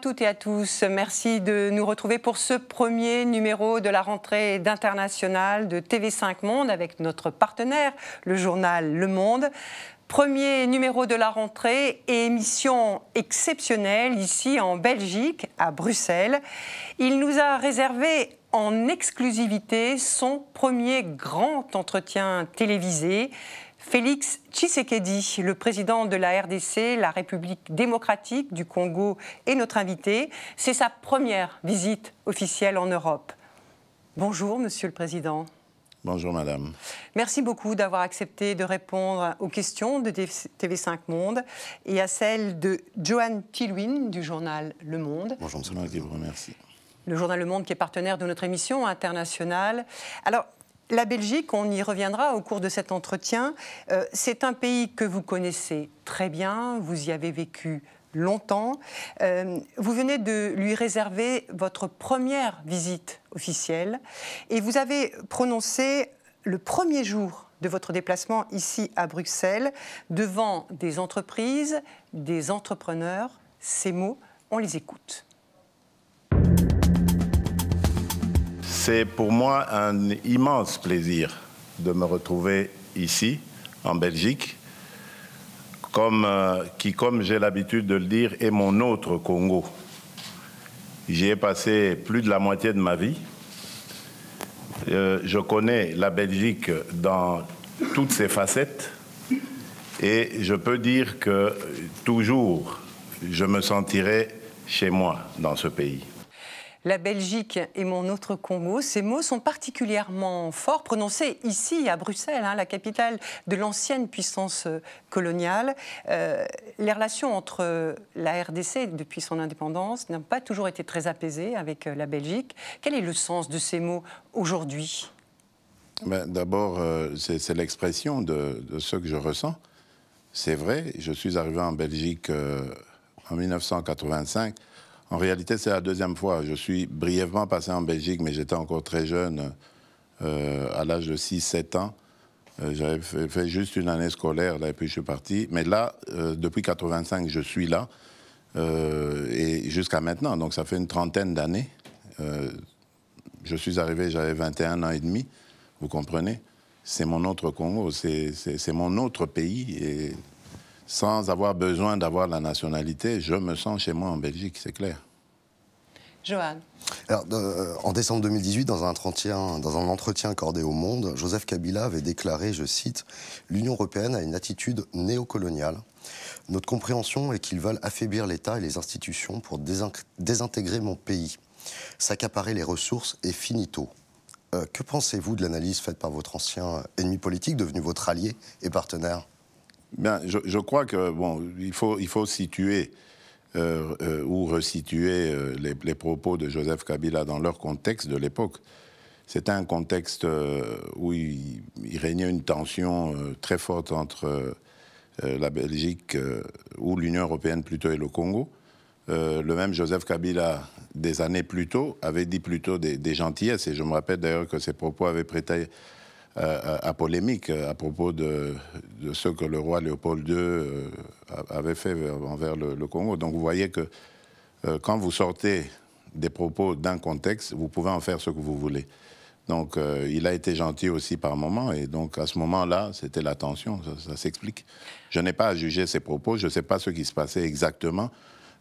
toutes et à tous. Merci de nous retrouver pour ce premier numéro de la rentrée d'International de TV5 Monde avec notre partenaire, le journal Le Monde. Premier numéro de la rentrée et émission exceptionnelle ici en Belgique, à Bruxelles. Il nous a réservé en exclusivité son premier grand entretien télévisé. Félix Tshisekedi, le président de la RDC, la République démocratique du Congo, est notre invité. C'est sa première visite officielle en Europe. Bonjour, Monsieur le Président. Bonjour Madame. Merci beaucoup d'avoir accepté de répondre aux questions de TV5 Monde et à celles de Joanne Tilwin du journal Le Monde. Bonjour Monsieur qui vous remercie. Le journal Le Monde qui est partenaire de notre émission internationale. Alors, la Belgique, on y reviendra au cours de cet entretien, euh, c'est un pays que vous connaissez très bien, vous y avez vécu longtemps. Euh, vous venez de lui réserver votre première visite officielle et vous avez prononcé le premier jour de votre déplacement ici à Bruxelles devant des entreprises, des entrepreneurs. Ces mots, on les écoute. C'est pour moi un immense plaisir de me retrouver ici, en Belgique, euh, qui, comme j'ai l'habitude de le dire, est mon autre Congo. J'y ai passé plus de la moitié de ma vie. Euh, je connais la Belgique dans toutes ses facettes et je peux dire que toujours je me sentirai chez moi dans ce pays la Belgique et mon autre Congo, ces mots sont particulièrement forts, prononcés ici à Bruxelles, hein, la capitale de l'ancienne puissance euh, coloniale. Euh, les relations entre la RDC depuis son indépendance n'ont pas toujours été très apaisées avec euh, la Belgique. Quel est le sens de ces mots aujourd'hui? Ben, D'abord, c'est l'expression de, ce que je ressens. C'est vrai, je suis arrivé en Belgique en 1985 en réalité, c'est la deuxième fois. Je suis brièvement passé en Belgique, mais j'étais encore très jeune, euh, à l'âge de 6-7 ans. Euh, j'avais fait, juste une année scolaire, là, et puis je suis parti. Mais là, euh, depuis 85, je suis là, et jusqu'à maintenant. Donc ça fait une trentaine d'années. je suis arrivé, j'avais 21 ans et demi, vous comprenez C'est mon autre Congo, c'est mon autre pays. Sans avoir besoin d'avoir la nationalité, je me sens chez moi en Belgique, c'est clair. Johan. Alors, euh, en décembre 2018, dans un, entretien, dans un entretien accordé au Monde, Joseph Kabila avait déclaré, je cite, L'Union européenne a une attitude néocoloniale. Notre compréhension est qu'ils veulent affaiblir l'État et les institutions pour désintégrer mon pays, s'accaparer les ressources et finito. Euh, que pensez-vous de l'analyse faite par votre ancien ennemi politique, devenu votre allié et partenaire? Bien, je, crois que bon, il faut, il faut situer euh, euh, ou resituer euh, les, propos de Joseph Kabila dans leur contexte de l'époque. C'était un contexte où il, régnait une tension très forte entre la Belgique ou l'Union européenne plutôt et le Congo. le même Joseph Kabila, des années plus tôt, avait dit plutôt des, des gentillesses, et je me rappelle d'ailleurs que ses propos avaient prêté à, polémique à propos de, ce que le roi Léopold II euh, avait fait envers le, Congo. Donc vous voyez que euh, quand vous sortez des propos d'un contexte, vous pouvez en faire ce que vous voulez. Donc euh, il a été gentil aussi par moment, et donc à ce moment-là, c'était la tension, ça, ça s'explique. Je n'ai pas à juger ses propos, je ne sais pas ce qui se passait exactement.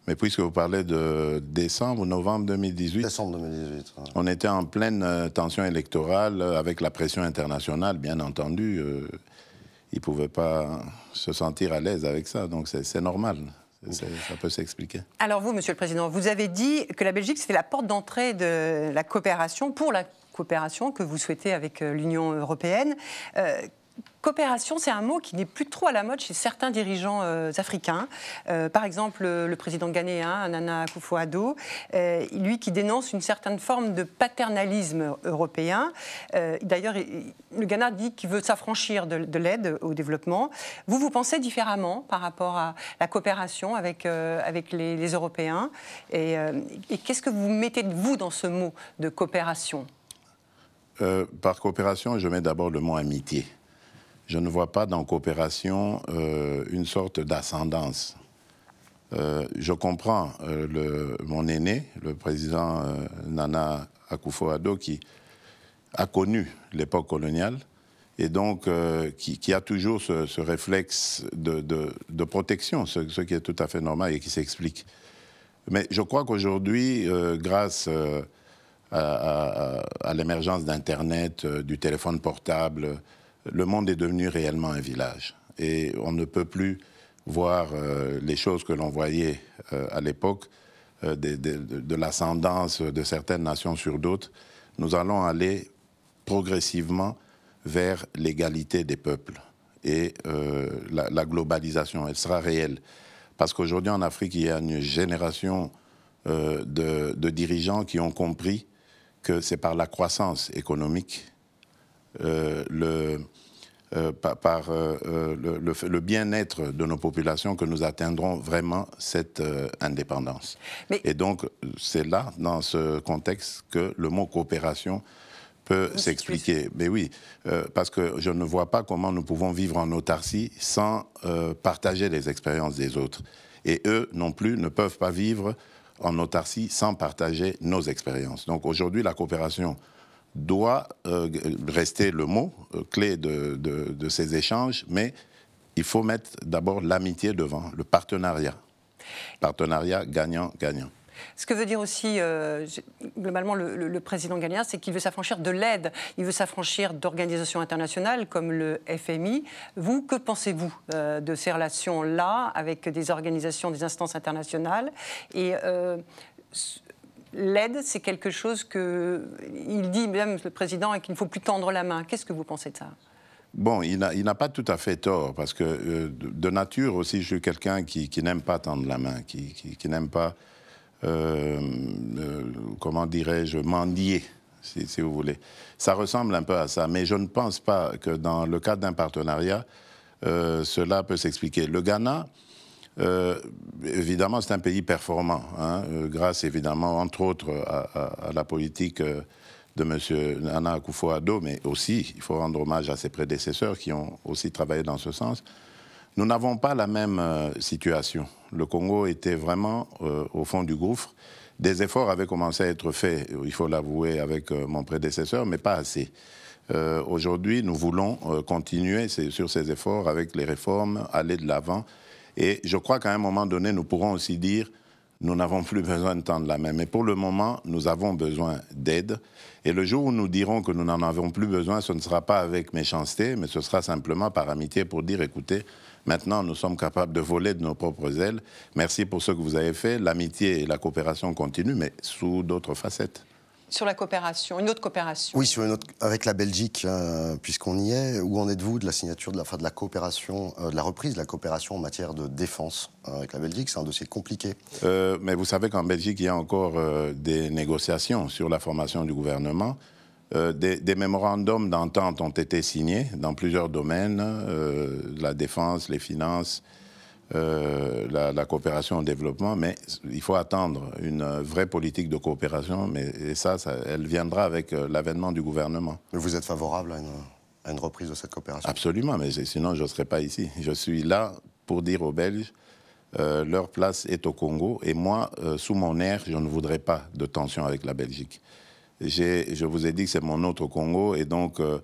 Mais puisque vous parlez de décembre, novembre 2018, décembre 2018 on était en pleine euh, tension électorale euh, avec la pression internationale, bien entendu. Euh, ils ne pouvaient pas se sentir à l'aise avec ça, donc c'est normal. Ça peut s'expliquer. Alors vous, Monsieur le Président, vous avez dit que la Belgique, c'était la porte d'entrée de la coopération, pour la coopération que vous souhaitez avec l'Union européenne. Coopération, c'est un mot qui n'est plus trop à la mode chez certains dirigeants euh, africains. Euh, par exemple, le, président ghanéen, Nana Akufo-Addo, euh, lui qui dénonce une certaine forme de paternalisme européen. D'ailleurs, le Ghana dit qu'il veut s'affranchir de, l'aide au développement. Vous, vous pensez différemment par rapport à la coopération avec, les, Européens Et, et qu'est-ce que vous mettez, vous, dans ce mot de coopération? Par coopération, je mets d'abord le mot amitié je ne vois pas dans coopération euh, une sorte d'ascendance. je comprends le, mon aîné, le président Nana Akufo-Addo, qui a connu l'époque coloniale et donc qui, a toujours ce, réflexe de, protection, ce, qui est tout à fait normal et qui s'explique. Mais je crois qu'aujourd'hui, grâce à, l'émergence d'Internet, euh, du téléphone portable, le monde est devenu réellement un village. Et on ne peut plus voir euh, les choses que l'on voyait euh, à l'époque, de, l'ascendance de certaines nations sur d'autres. Nous allons aller progressivement vers l'égalité des peuples et la, globalisation. Elle sera réelle. Parce qu'aujourd'hui en Afrique, il y a une génération de, dirigeants qui ont compris que c'est par la croissance économique, euh, le, euh, par, euh, le, bien-être de nos populations que nous atteindrons vraiment cette indépendance. Et donc, c'est là, dans ce contexte, que le mot coopération peut s'expliquer. Mais oui, parce que je ne vois pas comment nous pouvons vivre en autarcie sans partager les expériences des autres. Et eux non plus ne peuvent pas vivre en autarcie sans partager nos expériences. Donc aujourd'hui, la coopération doit euh, rester le mot euh, clé de, de, ces échanges, mais il faut mettre d'abord l'amitié devant, le partenariat. Partenariat gagnant-gagnant. Ce que veut dire aussi, euh, globalement, le, président ghanéen, c'est qu'il veut s'affranchir de l'aide. Il veut s'affranchir d'organisations internationales comme le FMI. Vous, que pensez-vous de ces relations-là avec des organisations, des instances internationales? Et l'aide, c'est quelque chose que il dit même le président qu'il ne faut plus tendre la main. Qu'est-ce que vous pensez de ça? Bon, il n'a pas tout à fait tort, parce que de nature aussi, je suis quelqu'un qui, n'aime pas tendre la main, qui, n'aime pas euh, euh, comment dirais-je, mendier, si, vous voulez. Ça ressemble un peu à ça, mais je ne pense pas que dans le cadre d'un partenariat, euh, cela peut s'expliquer. Le Ghana, évidemment, c'est un pays performant, hein, grâce évidemment, entre autres, à, la politique de M. Nana Akufo-Addo, mais aussi, il faut rendre hommage à ses prédécesseurs qui ont aussi travaillé dans ce sens. Nous n'avons pas la même euh, situation. Le Congo était vraiment euh, au fond du gouffre. Des efforts avaient commencé à être faits, il faut l'avouer, avec euh, mon prédécesseur, mais pas assez. Aujourd'hui, nous voulons continuer sur ces efforts avec les réformes, aller de l'avant. Et je crois qu'à un moment donné, nous pourrons aussi dire nous n'avons plus besoin de tendre la main. Mais pour le moment, nous avons besoin d'aide. Et le jour où nous dirons que nous n'en avons plus besoin, ce ne sera pas avec méchanceté, mais ce sera simplement par amitié pour dire écoutez, Maintenant, nous sommes capables de voler de nos propres ailes. Merci pour ce que vous avez fait. L'amitié et la coopération continuent, mais sous d'autres facettes sur la coopération, une autre coopération. Oui, sur une autre, avec la Belgique, euh, puisqu'on y est. Où en êtes-vous de la signature de la, fin de la coopération, euh, de la reprise de la coopération en matière de défense euh, avec la Belgique? C'est un dossier compliqué. mais vous savez qu'en Belgique, il y a encore des négociations sur la formation du gouvernement. Euh, des, mémorandums d'entente ont été signés dans plusieurs domaines, euh, la défense, les finances, euh, la, coopération au développement, mais il faut attendre une vraie politique de coopération, mais et ça, elle viendra avec l'avènement du gouvernement. Vous êtes favorable à une, reprise de cette coopération? Absolument, mais sinon je ne serais pas ici. Je suis là pour dire aux Belges, leur place est au Congo, et moi, sous mon air, je ne voudrais pas de tension avec la Belgique je vous ai dit que c'est mon autre Congo et donc euh,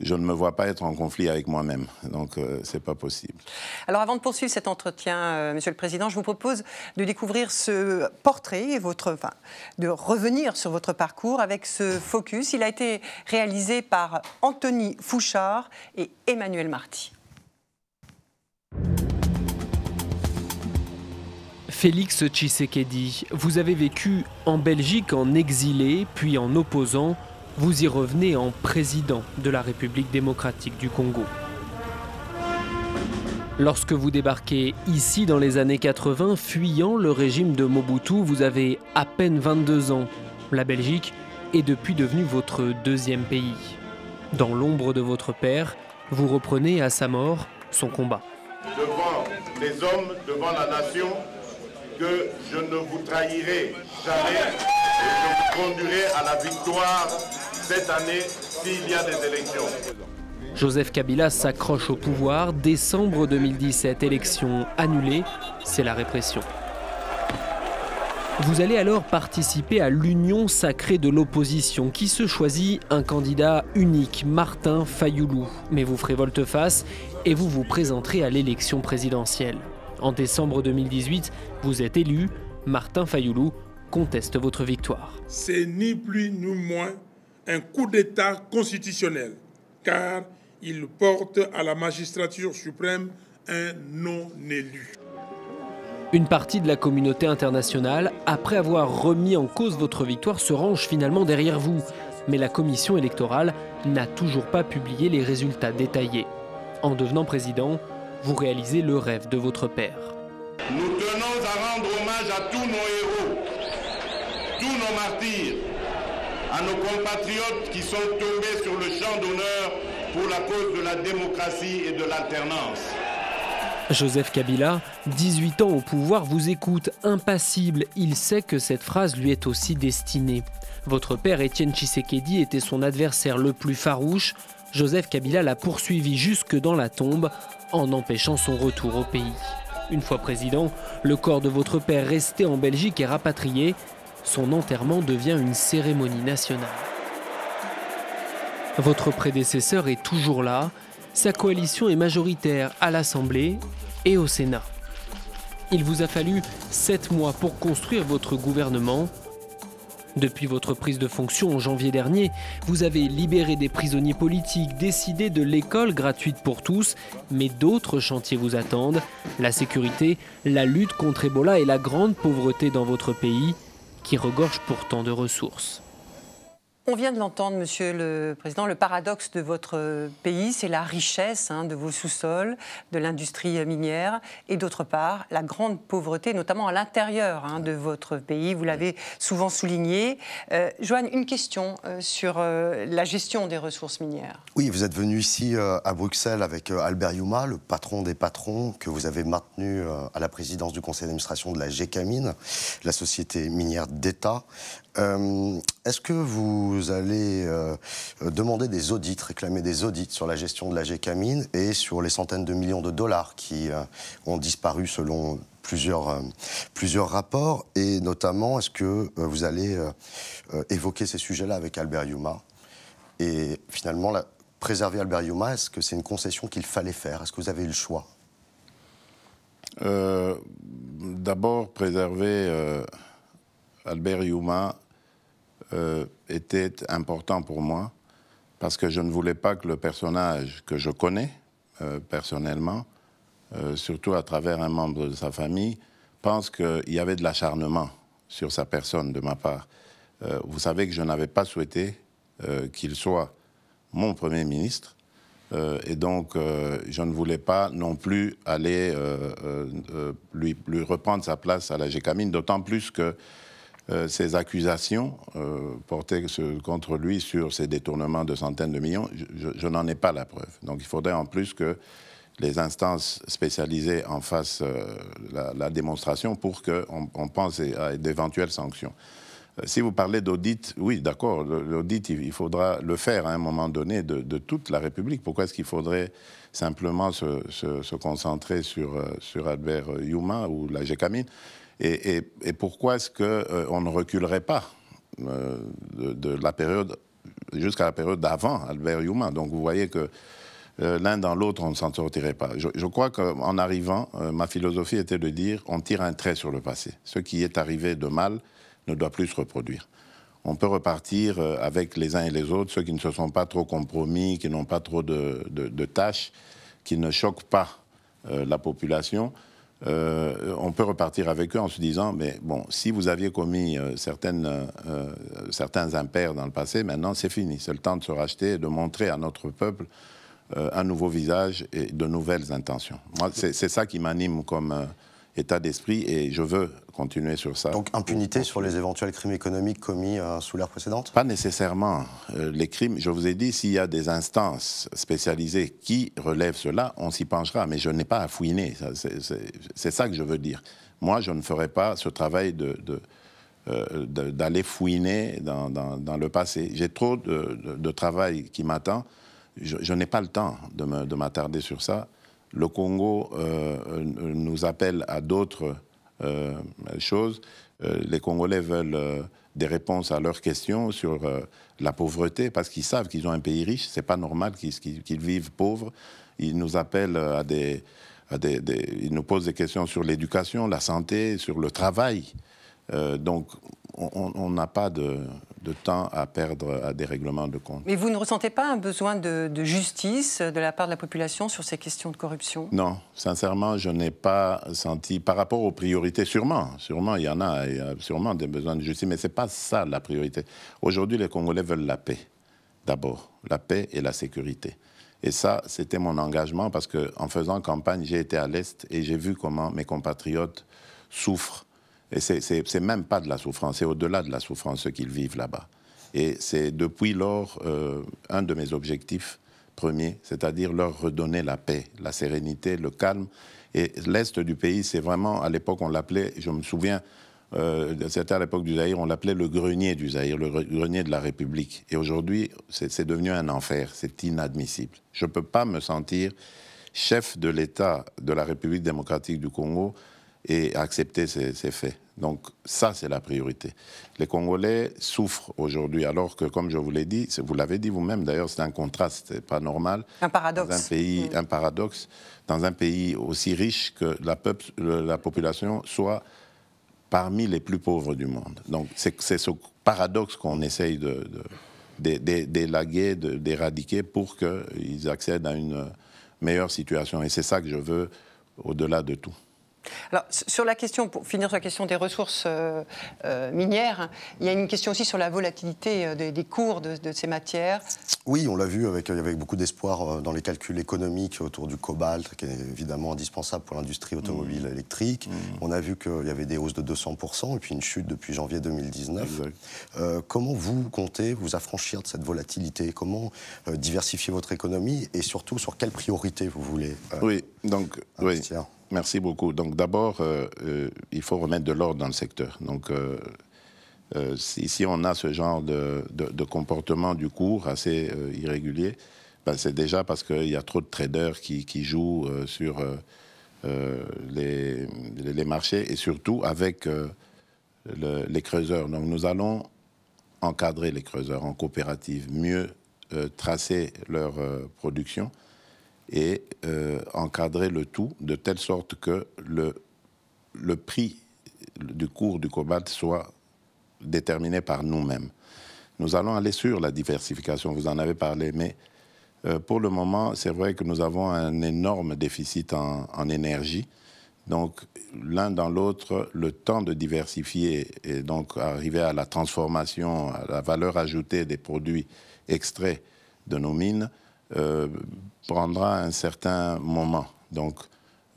je ne me vois pas être en conflit avec moi-même. Donc, euh, ce n'est pas possible. Alors, avant de poursuivre cet entretien, euh, Monsieur le Président, je vous propose de découvrir ce portrait, votre, enfin, de revenir sur votre parcours avec ce focus. Il a été réalisé par Anthony Fouchard et Emmanuel Marty. Félix Tshisekedi, vous avez vécu en Belgique en exilé, puis en opposant. Vous y revenez en président de la République démocratique du Congo. Lorsque vous débarquez ici dans les années 80, fuyant le régime de Mobutu, vous avez à peine 22 ans. La Belgique est depuis devenue votre deuxième pays. Dans l'ombre de votre père, vous reprenez à sa mort son combat. Devant les hommes, devant la nation, que je ne vous trahirai jamais et je vous conduirai à la victoire cette année s'il y a des élections. Joseph Kabila s'accroche au pouvoir. Décembre 2017, élection annulée, c'est la répression. Vous allez alors participer à l'union sacrée de l'opposition qui se choisit? Un candidat unique, Martin Fayoulou. Mais vous ferez volte-face et vous vous présenterez à l'élection présidentielle. En décembre 2018, vous êtes élu. Martin Fayoulou conteste votre victoire. C'est ni plus ni moins un coup d'État constitutionnel, car il porte à la magistrature suprême un non-élu. Une partie de la communauté internationale, après avoir remis en cause votre victoire, se range finalement derrière vous. Mais la commission électorale n'a toujours pas publié les résultats détaillés. En devenant président, vous réalisez le rêve de votre père. Nous tenons à rendre hommage à tous nos héros, tous nos martyrs, à nos compatriotes qui sont tombés sur le champ d'honneur pour la cause de la démocratie et de l'alternance. Joseph Kabila, 18 ans au pouvoir, vous écoute impassible. Il sait que cette phrase lui est aussi destinée. Votre père Étienne Tshisekedi était son adversaire le plus farouche. Joseph Kabila l'a poursuivi jusque dans la tombe en empêchant son retour au pays. Une fois président, le corps de votre père resté en Belgique est rapatrié. Son enterrement devient une cérémonie nationale. Votre prédécesseur est toujours là, sa coalition est majoritaire à l'Assemblée et au Sénat. Il vous a fallu sept mois pour construire votre gouvernement. Depuis votre prise de fonction en janvier dernier, vous avez libéré des prisonniers politiques, décidé de l'école gratuite pour tous, mais d'autres chantiers vous attendent. La sécurité, la lutte contre Ebola et la grande pauvreté dans votre pays, qui regorge pourtant de ressources. On vient de l'entendre, Monsieur le Président, le paradoxe de votre pays, c'est la richesse hein, de vos sous-sols, de l'industrie minière, et d'autre part, la grande pauvreté, notamment à l'intérieur hein, de votre pays. Vous l'avez souvent souligné. Euh, Joanne, une question euh, sur euh, la gestion des ressources minières. Oui, vous êtes venu ici à Bruxelles avec Albert Yuma, le patron des patrons, que vous avez maintenu à la présidence du conseil d'administration de la GECAMINE, la société minière d'État. Est-ce que vous allez euh, demander des audits, réclamer des audits sur la gestion de la GECAMINE et sur les centaines de millions de dollars qui euh, ont disparu selon plusieurs, euh, plusieurs rapports. Et notamment, est-ce que vous allez évoquer ces sujets-là avec Albert Yuma Et finalement, préserver Albert Yuma, est-ce que c'est une concession qu'il fallait faire? Est-ce que vous avez eu le choix? D'abord, préserver Albert Yuma euh, était important pour moi parce que je ne voulais pas que le personnage que je connais euh, personnellement, euh, surtout à travers un membre de sa famille, pense qu'il y avait de l'acharnement sur sa personne de ma part. Vous savez que je n'avais pas souhaité qu'il soit mon Premier ministre. Et donc, je ne voulais pas non plus aller lui, lui reprendre sa place à la GECAMINE, d'autant plus que euh, ces accusations euh, portées contre lui sur ces détournements de centaines de millions, je, n'en ai pas la preuve. Donc, il faudrait en plus que les instances spécialisées en fassent euh, la, démonstration pour qu'on on pense à d'éventuelles sanctions. Si vous parlez d'audit, oui, d'accord, l'audit, il faudra le faire à un moment donné de, toute la République. Pourquoi est-ce qu'il faudrait simplement se, concentrer sur, sur Albert Yuma ou la GECAMINE et, pourquoi est-ce qu'on ne reculerait pas euh, de, la période jusqu'à la période d'avant Albert Yuma? Donc vous voyez que euh, l'un dans l'autre, on ne s'en sortirait pas. Je, crois qu'en arrivant, euh, ma philosophie était de dire on tire un trait sur le passé. Ce qui est arrivé de mal ne doit plus se reproduire. On peut repartir euh, avec les uns et les autres, ceux qui ne se sont pas trop compromis, qui n'ont pas trop de, tâches, qui ne choquent pas euh, la population. Euh, on peut repartir avec eux en se disant, mais bon, si vous aviez commis euh, certaines, euh, certains impairs dans le passé, maintenant c'est fini. C'est le temps de se racheter et de montrer à notre peuple euh, un nouveau visage et de nouvelles intentions. Moi, c'est ça qui m'anime comme état d'esprit et je veux continuer sur ça. Donc impunité sur les éventuels crimes économiques commis euh, sous l'ère précédente? Pas nécessairement. Euh, les crimes, je vous ai dit, s'il y a des instances spécialisées qui relèvent cela, on s'y penchera. Mais je n'ai pas à fouiner. C'est ça que je veux dire. Moi, je ne ferai pas ce travail de. de euh, d'aller fouiner dans, dans- dans le passé. J'ai trop de, de- de travail qui m'attend. Je, je n'ai pas le temps de m'attarder sur ça. Le Congo euh, euh, nous appelle à d'autres chose. les Congolais veulent des réponses à leurs questions sur la pauvreté, parce qu'ils savent qu'ils ont un pays riche, c'est pas normal qu'ils vivent pauvres. Ils nous appellent à des, ils nous posent des questions sur l'éducation, la santé, sur le travail. Euh, donc, on n'a pas de, temps à perdre à des règlements de compte. Mais vous ne ressentez pas un besoin de, justice de la part de la population sur ces questions de corruption? Non, sincèrement, je n'ai pas senti, par rapport aux priorités, sûrement, sûrement, il y en a, il y a sûrement des besoins de justice, mais ce n'est pas ça la priorité. Aujourd'hui, les Congolais veulent la paix, d'abord, la paix et la sécurité. Et ça, c'était mon engagement parce qu'en faisant campagne, j'ai été à l'Est et j'ai vu comment mes compatriotes souffrent. Et c'est même pas de la souffrance, c'est au-delà de la souffrance ce qu'ils vivent là-bas. Et c'est depuis lors euh, un de mes objectifs premiers, c'est-à-dire leur redonner la paix, la sérénité, le calme. Et l'Est du pays, c'est vraiment, à l'époque, on l'appelait, je me souviens, euh, c'était à l'époque du Zaïre, on l'appelait le grenier du Zaïre, le grenier de la République. Et aujourd'hui, c'est devenu un enfer, c'est inadmissible. Je ne peux pas me sentir chef de l'État de la République démocratique du Congo et accepter ces, faits. Donc ça, c'est la priorité. Les Congolais souffrent aujourd'hui, alors que, comme je vous l'ai dit, vous l'avez dit vous-même, d'ailleurs, c'est un contraste, c'est pas normal. Un paradoxe. Dans un pays, un paradoxe, dans un pays aussi riche que la, peuple, la population soit parmi les plus pauvres du monde. Donc c'est ce paradoxe qu'on essaye d'élaguer, de, d'éradiquer pour qu'ils accèdent à une meilleure situation. Et c'est ça que je veux au-delà de tout. Alors, sur la question, pour finir sur la question des ressources euh, euh, minières, il y a une question aussi sur la volatilité euh, des, cours de, ces matières. Oui, on l'a vu avec, avec beaucoup d'espoir dans les calculs économiques autour du cobalt, qui est évidemment indispensable pour l'industrie automobile mmh. électrique. Mmh. On a vu qu'il y avait des hausses de 200% et puis une chute depuis janvier 2019. comment vous comptez vous affranchir de cette volatilité? Comment diversifier votre économie et surtout sur quelles priorités vous voulez Oui, donc, investir? oui. Merci beaucoup. Donc d'abord, euh, euh, il faut remettre de l'ordre dans le secteur. Donc euh, si, on a ce genre de, comportement du cours assez irrégulier, ben, c'est déjà parce qu'il y a trop de traders qui, jouent sur les, les, marchés et surtout avec les creuseurs. Donc nous allons encadrer les creuseurs en coopérative, mieux tracer leur production et euh, encadrer le tout de telle sorte que le, le prix du cours du cobalt soit déterminé par nous-mêmes. Nous allons aller sur la diversification, vous en avez parlé, mais euh, pour le moment, c'est vrai que nous avons un énorme déficit en, en énergie. Donc, l'un dans l'autre, le temps de diversifier et donc arriver à la transformation, à la valeur ajoutée des produits extraits de nos mines, euh, prendra un certain moment. Donc,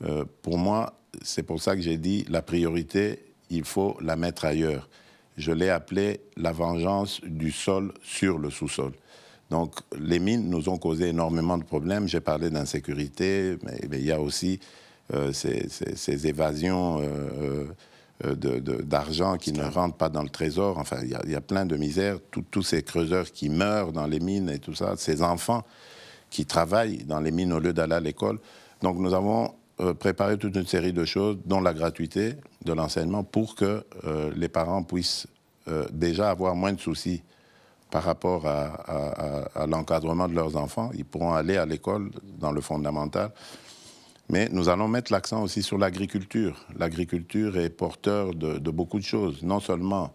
euh, pour moi, c'est pour ça que j'ai dit la priorité, il faut la mettre ailleurs. Je l'ai appelé la vengeance du sol sur le sous-sol. Donc, les mines nous ont causé énormément de problèmes. J'ai parlé d'insécurité, mais, il y a aussi euh, ces, évasions d'argent qui ne rentrent pas dans le trésor. Enfin, il y, a, plein de misères. tous ces creuseurs qui meurent dans les mines et tout ça, ces enfants qui travaillent dans les mines au lieu d'aller à l'école. Donc nous avons euh, préparé toute une série de choses, dont la gratuité de l'enseignement, pour que euh, les parents puissent euh, déjà avoir moins de soucis par rapport à, l'encadrement de leurs enfants. Ils pourront aller à l'école dans le fondamental. Mais nous allons mettre l'accent aussi sur l'agriculture. L'agriculture est porteur de, de, beaucoup de choses, non seulement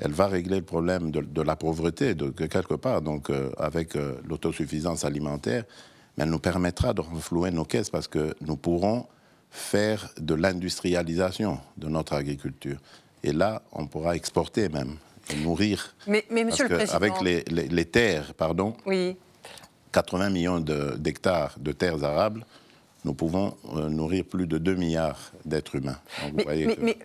elle va régler le problème de, la pauvreté de, quelque part, donc euh, avec euh, l'autosuffisance alimentaire, mais elle nous permettra de renflouer nos caisses parce que nous pourrons faire de l'industrialisation de notre agriculture. Et là, on pourra exporter même, et nourrir. Mais, mais Monsieur le Président... Avec les, terres, pardon, oui. 80 millions d'hectares de, terres arables, nous pouvons euh, nourrir plus de 2 milliards d'êtres humains. mais,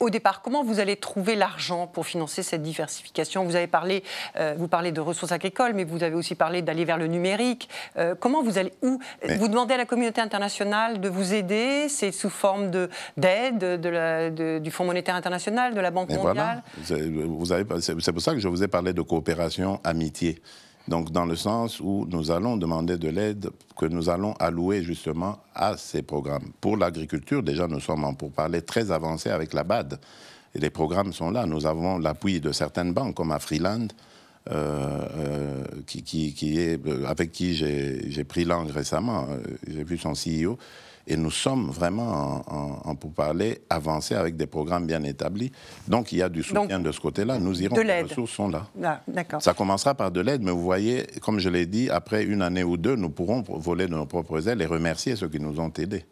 au départ, comment vous allez trouver l'argent pour financer cette diversification? Vous avez parlé, euh, vous parlez de ressources agricoles, mais vous avez aussi parlé d'aller vers le numérique. Euh, comment vous allez où Vous demandez à la communauté internationale de vous aider? C'est sous forme d'aide de, du Fonds monétaire international, de la Banque mondiale? C'est pour ça que je vous ai parlé de coopération, amitié. Donc, dans le sens où nous allons demander de l'aide que nous allons allouer justement à ces programmes. Pour l'agriculture, déjà, nous sommes en pourparlers très avancés avec la BAD. Les programmes sont là. Nous avons l'appui de certaines banques comme Afriland, euh, euh, qui, est, avec qui j'ai pris langue récemment. J'ai vu son CEO. Et nous sommes vraiment en, pour parler avancé avec des programmes bien établis. Donc il y a du soutien de ce côté-là. Nous irons, les ressources sont là. Ah. Ça commencera par de l'aide, mais vous voyez, comme je l'ai dit, après une année ou deux, nous pourrons voler de nos propres ailes et remercier ceux qui nous ont aidés.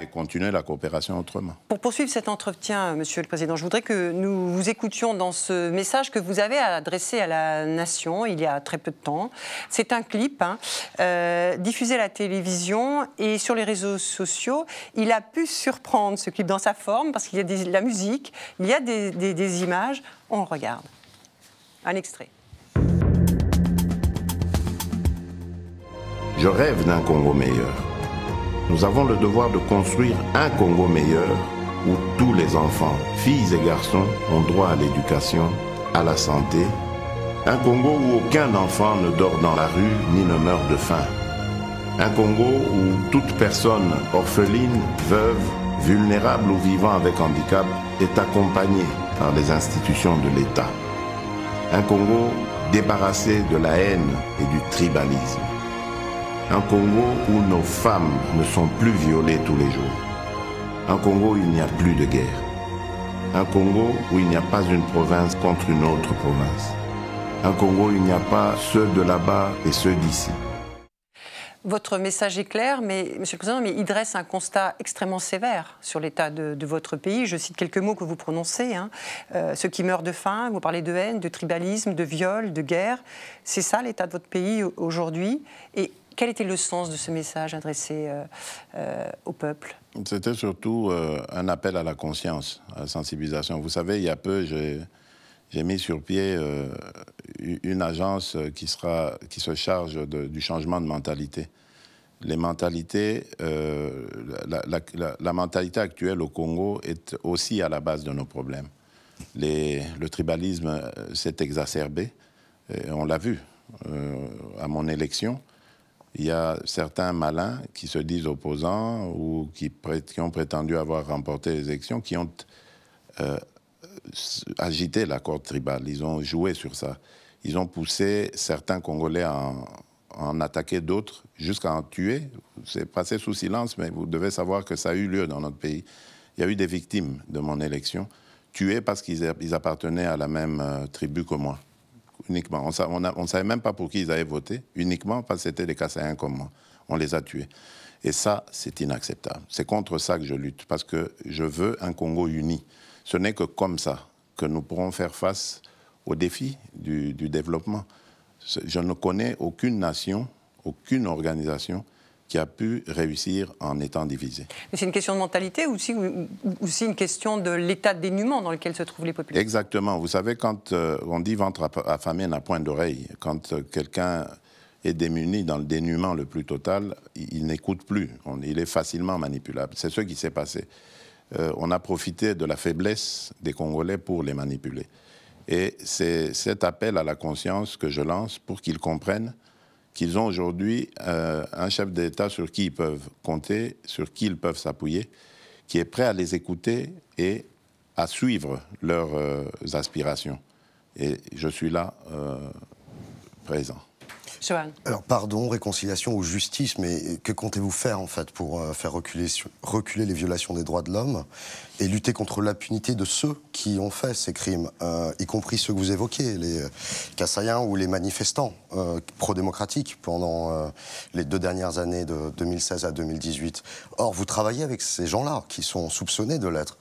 et continuer la coopération autrement. Pour poursuivre cet entretien, Monsieur le Président, je voudrais que nous vous écoutions dans ce message que vous avez adressé à la nation il y a très peu de temps. C'est un clip hein, euh, diffusé à la télévision et sur les réseaux sociaux il a pu surprendre ce clip dans sa forme parce qu'il y a de la musique, il y a des, images. On regarde. Un extrait. Je rêve d'un Congo meilleur. Nous avons le devoir de construire un Congo meilleur où tous les enfants, filles et garçons, ont droit à l'éducation, à la santé. Un Congo où aucun enfant ne dort dans la rue ni ne meurt de faim. Un Congo où toute personne orpheline, veuve, vulnérable ou vivant avec handicap est accompagnée par les institutions de l'État. Un Congo débarrassé de la haine et du tribalisme. Un Congo où nos femmes ne sont plus violées tous les jours. Un Congo où il n'y a plus de guerre. Un Congo où il n'y a pas une province contre une autre province. Un Congo où il n'y a pas ceux de là-bas et ceux d'ici. Votre message est clair, mais Monsieur le Président, mais il dresse un constat extrêmement sévère sur l'état de, votre pays. Je cite quelques mots que vous prononcez hein. euh, ceux qui meurent de faim. Vous parlez de haine, de tribalisme, de viol, de guerre. C'est ça l'état de votre pays aujourd'hui? Et quel était le sens de ce message adressé euh, euh, au peuple? C'était surtout un appel à la conscience, à la sensibilisation. Vous savez, il y a peu, j'ai j'ai mis sur pied euh, une agence qui, sera, qui se charge du changement de mentalité. Les mentalités, euh, la, mentalité actuelle au Congo est aussi à la base de nos problèmes. le tribalisme euh, s'est exacerbé, on l'a vu à mon élection. Il y a certains malins qui se disent opposants ou qui, qui ont prétendu avoir remporté les élections, qui ont agité l'accord tribal, ils ont joué sur ça. Ils ont poussé certains Congolais à en, attaquer d'autres, jusqu'à en tuer. C'est passé sous silence, mais vous devez savoir que ça a eu lieu dans notre pays. Il y a eu des victimes de mon élection, tués parce qu'ils appartenaient à la même euh, tribu que moi. Uniquement. On ne savait même pas pour qui ils avaient voté, uniquement parce que c'était des Kassaïens comme moi. On les a tués. Et ça, c'est inacceptable. C'est contre ça que je lutte, parce que je veux un Congo uni. Ce n'est que comme ça que nous pourrons faire face aux défis du, développement. Je ne connais aucune nation, aucune organisation qui a pu réussir en étant divisée. c'est une question de mentalité ou aussi, aussi une question de l'état de dénuement dans lequel se trouvent les populations? Exactement. Vous savez, quand euh, on dit ventre affamé n'a point d'oreille, quand euh, quelqu'un est démuni dans le dénuement le plus total, il, n'écoute plus. il est facilement manipulable. C'est ce qui s'est passé. Euh, on a profité de la faiblesse des Congolais pour les manipuler. Et c'est cet appel à la conscience que je lance pour qu'ils comprennent qu'ils ont aujourd'hui euh, un chef d'État sur qui ils peuvent compter, sur qui ils peuvent s'appuyer, qui est prêt à les écouter et à suivre leurs euh, aspirations. Et je suis là présent. Alors, pardon, réconciliation ou justice, mais que comptez-vous faire, en fait, pour euh, faire reculer, reculer les violations des droits de l'homme et lutter contre l'impunité de ceux qui ont fait ces crimes, euh, y compris ceux que vous évoquez, les euh, Kassaïens ou les manifestants pro-démocratiques pendant les deux dernières années de 2016 à 2018 Or, vous travaillez avec ces gens-là qui sont soupçonnés de l'être.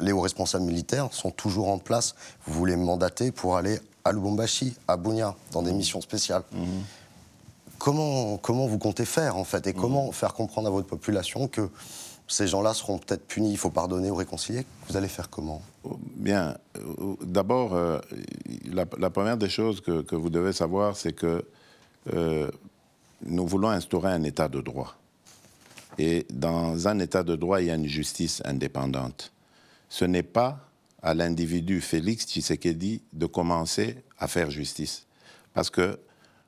les hauts responsables militaires sont toujours en place. Vous voulez mandater pour aller à Lubumbashi, à Bunia, dans des missions spéciales. Mhm. Comment, comment vous comptez faire, en fait Et mhm. comment faire comprendre à votre population que ces gens-là seront peut-être punis, il faut pardonner ou réconcilier? Vous allez faire comment? Bien. D'abord, euh, la, première des choses que, vous devez savoir, c'est que euh, nous voulons instaurer un état de droit. Et dans un état de droit, il y a une justice indépendante. Ce n'est pas à l'individu Félix Tshisekedi de commencer à faire justice. Parce que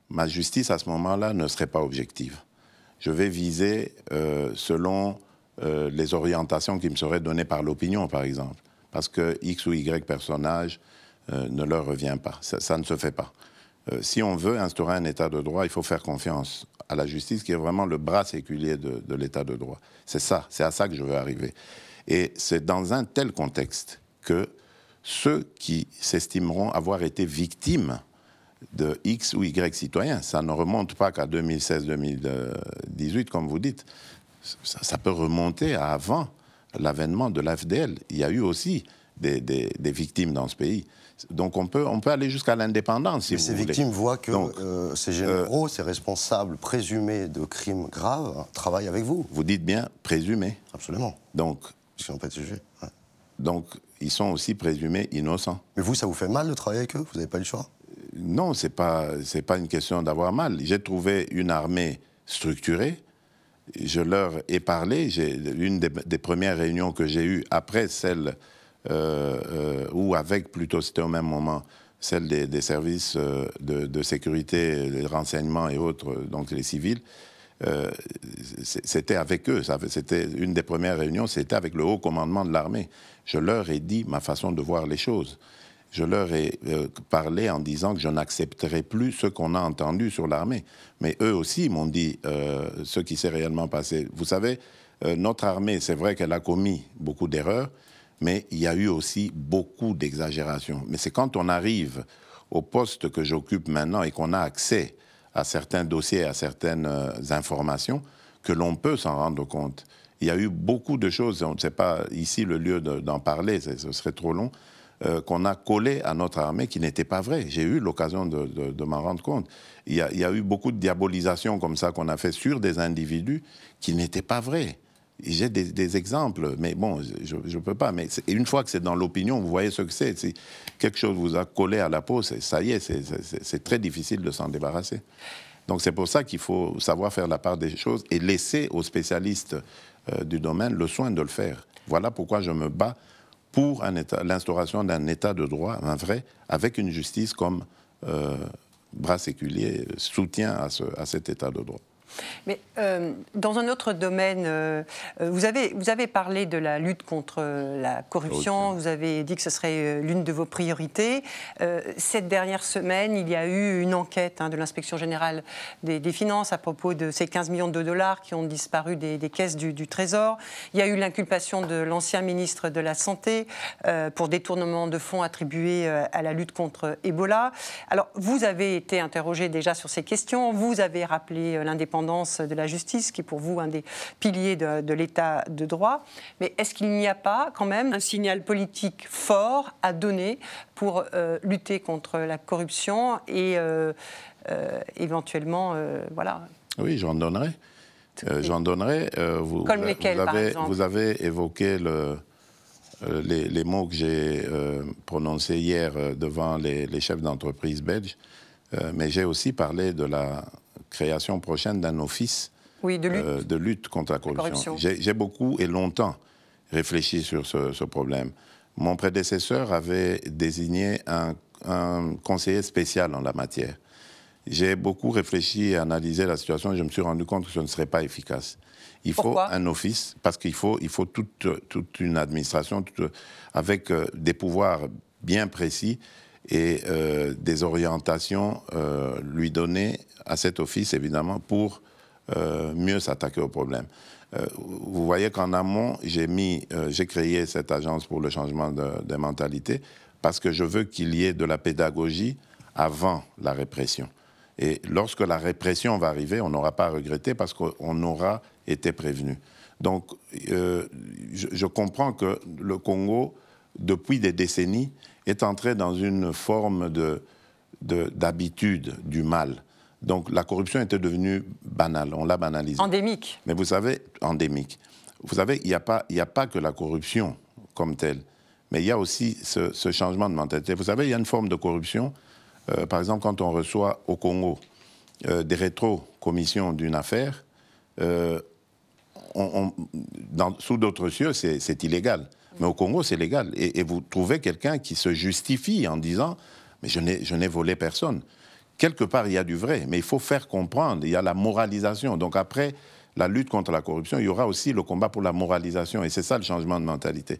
ma justice à ce moment-là ne serait pas objective. Je vais viser euh, selon euh, les orientations qui me seraient données par l'opinion, par exemple, parce que X ou Y personnage euh, ne leur revient pas. Ça, ne se fait pas. si on veut instaurer un état de droit, il faut faire confiance à la justice, qui est vraiment le bras séculier de, de l'état de droit. C'est ça, c'est à ça que je veux arriver. Et c'est dans un tel contexte que ceux qui s'estimeront avoir été victimes de X ou Y citoyens. Ça ne remonte pas qu'à 2016-2018, comme vous dites. Ça, peut remonter à avant l'avènement de l'AFDL. Il y a eu aussi des, victimes dans ce pays. Donc on peut, on peut aller jusqu'à l'indépendance, si ces victimes voient que euh, ces généraux, euh, ces responsables présumés de crimes graves travaillent avec vous. Vous dites bien présumés. Absolument. Donc, ils pas de sujet. Donc, ils sont aussi présumés innocents. Mais vous, ça vous fait mal de travailler avec eux? Vous n'avez pas le choix? Non, ce n'est pas, pas une question d'avoir mal. J'ai trouvé une armée structurée. Je leur ai parlé. Une des, premières réunions que j'ai eues après celle, euh, euh, ou avec plutôt, c'était au même moment, celle des, services euh, de, sécurité, des renseignements et autres, donc les civils, c'était avec eux. C'était une des premières réunions, c'était avec le haut commandement de l'armée. Je leur ai dit ma façon de voir les choses je leur ai euh, parlé en disant que je n'accepterai plus ce qu'on a entendu sur l'armée. Mais eux aussi m'ont dit euh, ce qui s'est réellement passé. Vous savez, euh, notre armée, c'est vrai qu'elle a commis beaucoup d'erreurs, mais il y a eu aussi beaucoup d'exagérations. Mais c'est quand on arrive au poste que j'occupe maintenant et qu'on a accès à certains dossiers, à certaines informations, que l'on peut s'en rendre compte. Il y a eu beaucoup de choses, on ne sait pas ici le lieu d'en parler, ce serait trop long, euh, qu'on a collé à notre armée qui n'était pas vrai. J'ai eu l'occasion de, m'en rendre compte. Il y, a, eu beaucoup de diabolisation comme ça qu'on a fait sur des individus qui n'étaient pas vrais. J'ai des, exemples, mais bon, je ne peux pas. Mais une fois que c'est dans l'opinion, vous voyez ce que c'est. Si quelque chose vous a collé à la peau, ça y est, c'est très difficile de s'en débarrasser. Donc c'est pour ça qu'il faut savoir faire la part des choses et laisser aux spécialistes euh, du domaine le soin de le faire. Voilà pourquoi je me bats pour l'instauration d'un État de droit, un vrai, avec une justice comme euh, bras séculier, soutien à cet État de droit. Mais euh, dans un autre domaine, euh, euh, vous, avez, vous avez parlé de la lutte contre la corruption, vous avez dit que ce serait l'une de vos priorités. cette dernière semaine, il y a eu une enquête hein, de l'inspection générale des, finances à propos de ces 15 millions de dollars qui ont disparu des, caisses du, Trésor. Il y a eu l'inculpation de l'ancien ministre de la Santé pour détournement de fonds attribués à la lutte contre Ebola. Alors, vous avez été interrogé déjà sur ces questions, vous avez rappelé l'indépendance de la justice, qui est pour vous un des piliers de, l'état de droit. Mais est-ce qu'il n'y a pas quand même un signal politique fort à donner pour euh, lutter contre la corruption et euh, euh, éventuellement, voilà Oui, j'en donnerai. j'en donnerai. vous, Comme lesquels, vous, avez, par exemple vous avez évoqué le, les, mots que j'ai prononcés hier devant les, les chefs d'entreprise belges, mais j'ai aussi parlé de la création prochaine d'un office euh, de, lutte. contre la corruption. J'ai beaucoup et longtemps réfléchi sur ce, problème. Mon prédécesseur avait désigné un, conseiller spécial en la matière. J'ai beaucoup réfléchi et analysé la situation et je me suis rendu compte que ce ne serait pas efficace. Il faut un office parce qu'il faut, il faut toute, toute une administration avec euh, des pouvoirs bien précis et euh, des orientations euh, lui donner à cet office, évidemment, pour euh, mieux s'attaquer au problème. vous voyez qu'en amont, j'ai mis, j'ai créé cette agence pour le changement de, de mentalité parce que je veux qu'il y ait de la pédagogie avant la répression. Et lorsque la répression va arriver, on n'aura pas à regretter parce qu'on aura été prévenu. Donc, je, je, comprends que le Congo, depuis des décennies, est entré dans une forme de, d'habitude du mal. Donc la corruption était devenue banale, on l'a banalisée. Endémique. Mais vous savez, endémique. Vous savez, il n'y a, pas, a pas que la corruption comme telle, mais il y a aussi ce, changement de mentalité. Vous savez, il y a une forme de corruption, euh, par exemple, quand on reçoit au Congo euh, des rétro-commissions d'une affaire, euh, sous d'autres cieux, c'est illégal. Mais au Congo, c'est légal. Et, vous trouvez quelqu'un qui se justifie en disant Mais je n'ai volé personne. quelque part, il y a du vrai, mais il faut faire comprendre, il y a la moralisation. Donc après la lutte contre la corruption, il y aura aussi le combat pour la moralisation, et c'est ça le changement de mentalité.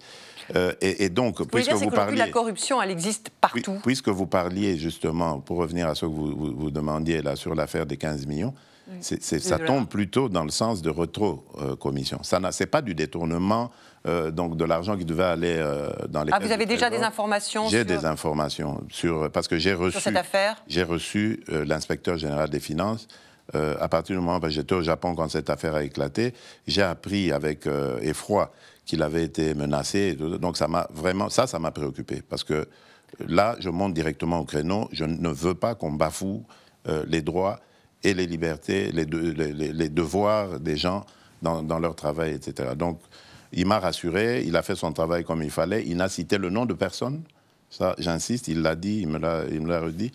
Euh, et, donc, puisque vous, parliez... La corruption, elle existe partout. Puisque vous parliez, justement, pour revenir à ce que vous, vous, demandiez là sur l'affaire des 15 millions, ça tombe plutôt dans le sens de retro-commission. Ce n'est pas du détournement euh, donc de l'argent qui devait aller euh, dans les. Ah, vous avez déjà des informations J'ai des informations sur parce que j'ai reçu. cette affaire. J'ai reçu euh, l'inspecteur général des finances. à partir du moment où j'étais au Japon quand cette affaire a éclaté, j'ai appris avec effroi qu'il avait été menacé. Donc ça m'a vraiment, ça, ça m'a préoccupé parce que là, je monte directement au créneau. Je ne veux pas qu'on bafoue les droits et les libertés, les, les, devoirs des gens dans, dans, leur travail, etc. Donc il m'a rassuré, il a fait son travail comme il fallait, il n'a cité le nom de personne, ça j'insiste, il l'a dit, il me l'a redit,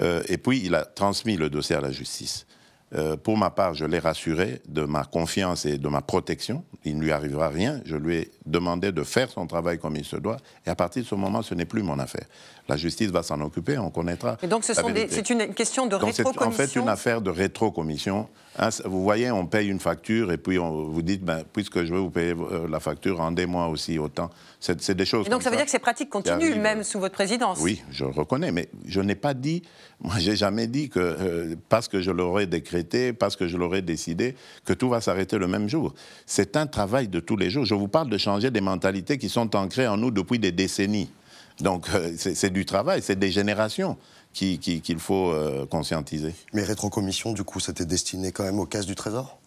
euh, et puis il a transmis le dossier à la justice. Euh, pour ma part, je l'ai rassuré de ma confiance et de ma protection. Il ne lui arrivera rien. Je lui ai demandé de faire son travail comme il se doit. Et à partir de ce moment, ce n'est plus mon affaire. La justice va s'en occuper, on connaîtra. Et donc, c'est une question de rétrocommission C'est en fait une affaire de rétrocommission. Hein, vous voyez, on paye une facture et puis on vous dit, ben, puisque je veux vous payer euh, la facture, rendez-moi aussi autant. C'est des choses. Et donc, ça veut dire que ces pratiques continuent, même sous votre présidence Oui, je reconnais. Mais je n'ai pas dit, moi, j'ai jamais dit que euh, parce que je l'aurais décrété, parce que je l'aurais décidé, que tout va s'arrêter le même jour. C'est un travail de tous les jours. Je vous parle de changer des mentalités qui sont ancrées en nous depuis des décennies. Donc euh, c'est du travail, c'est des générations qu'il faut euh, conscientiser. Mais rétrocommission, du coup, c'était destiné quand même aux caisses du Trésor?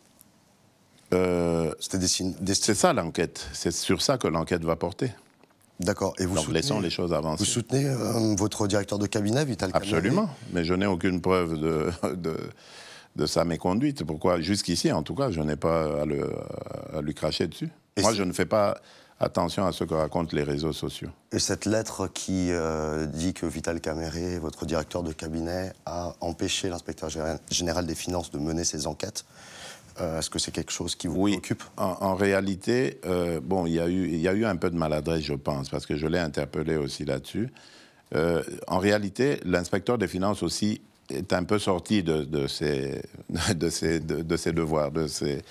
Euh, C'est ça l'enquête. C'est sur ça que l'enquête va porter. D'accord. Et vous Donc laissons les choses avancer. Vous soutenez votre directeur de cabinet, Vital Absolument. Mais je n'ai aucune preuve de, de, de, sa méconduite. Pourquoi? Jusqu'ici, en tout cas, je n'ai pas à, le, à, lui cracher dessus. Moi, je ne fais pas attention à ce que racontent les réseaux sociaux. Et cette lettre qui euh, dit que Vital Caméré, votre directeur de cabinet, a empêché l'inspecteur général des finances de mener ses enquêtes, euh, est-ce que c'est quelque chose qui vous oui, préoccupe? En, en, réalité, euh, bon, il y, a eu, il y a eu un peu de maladresse, je pense, parce que je l'ai interpellé aussi là-dessus. en réalité, l'inspecteur des finances aussi est un peu sorti de, de, ses, de, ses, de ses devoirs, de ses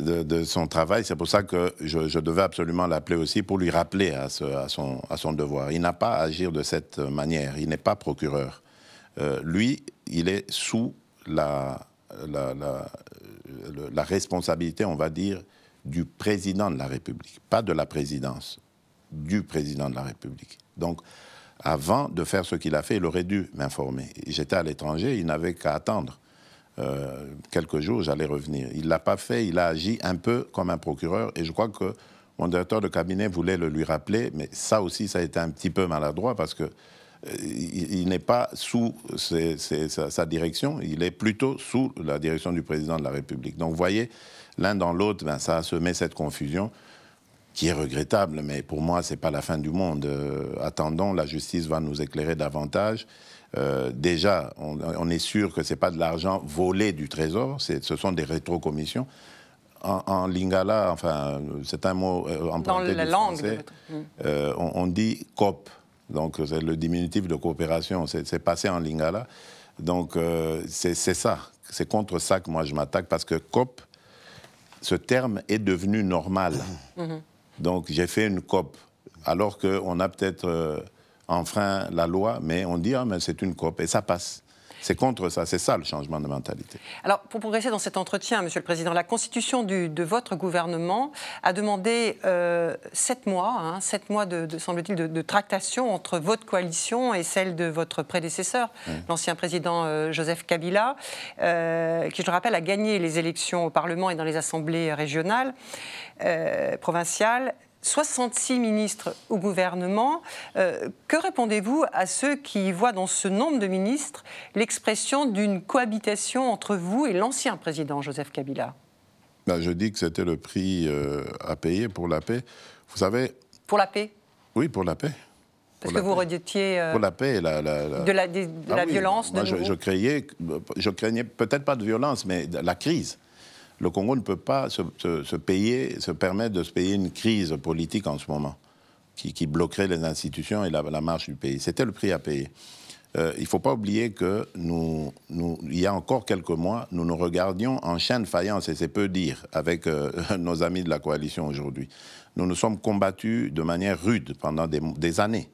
de, son travail. C'est pour ça que je, devais absolument l'appeler aussi pour lui rappeler à, son, devoir. Il n'a pas à agir de cette manière. Il n'est pas procureur. Euh, lui, il est sous la, la, responsabilité, on va dire, du président de la République, pas de la présidence, du président de la République. Donc, avant de faire ce qu'il a fait, il aurait dû m'informer. J'étais à l'étranger, il n'avait qu'à attendre. Euh, quelques jours, j'allais revenir. Il ne l'a pas fait, il a agi un peu comme un procureur, et je crois que mon directeur de cabinet voulait le lui rappeler, mais ça aussi, ça a été un petit peu maladroit parce que euh, il, n'est pas sous sa, direction, il est plutôt sous la direction du président de la République. Donc, vous voyez, l'un dans l'autre, ben, ça a semé cette confusion qui est regrettable, mais pour moi, ce n'est pas la fin du monde. Euh, attendons, la justice va nous éclairer davantage. Euh, déjà, on, est sûr que ce n'est pas de l'argent volé du Trésor, ce sont des rétrocommissions. En, en, lingala, enfin, c'est un mot euh, Dans la langue. Euh, on, dit COP, donc c'est le diminutif de coopération, c'est passé en lingala. Donc c'est ça, c'est contre ça que moi je m'attaque, parce que COP, ce terme est devenu normal. Mhm. Donc j'ai fait une COP, alors qu'on a peut-être enfreint la loi, mais on dit, ah, mais c'est une COP, et ça passe. C'est contre ça, c'est ça le changement de mentalité. Alors, pour progresser dans cet entretien, Monsieur le Président, la constitution de votre gouvernement a demandé euh, sept mois, hein, sept mois de, semble-t-il, de, tractation entre votre coalition et celle de votre prédécesseur, l'ancien président euh, Joseph Kabila, euh, qui, je le rappelle, a gagné les élections au Parlement et dans les assemblées régionales, provinciales. 66 ministres au gouvernement. Euh, que répondez-vous à ceux qui voient dans ce nombre de ministres l'expression d'une cohabitation entre vous et l'ancien président Joseph Kabila? Ben, Je dis que c'était le prix euh, à payer pour la paix. Vous savez. Pour la paix? Oui, pour la paix. Parce que vous redetiez. Euh, pour la paix et la. De la, ah violence, de je, je, craignais, je craignais peut-être pas de violence, mais de la crise le Congo ne peut pas se, payer, se permettre de se payer une crise politique en ce moment, qui, bloquerait les institutions et la, marche du pays. C'était le prix à payer. euh, il ne faut pas oublier que nous, il y a encore quelques mois, nous nous regardions en chaîne de faïence, et c'est peu dire, avec euh, nos amis de la coalition aujourd'hui. Nous nous sommes combattus de manière rude pendant des, des, années.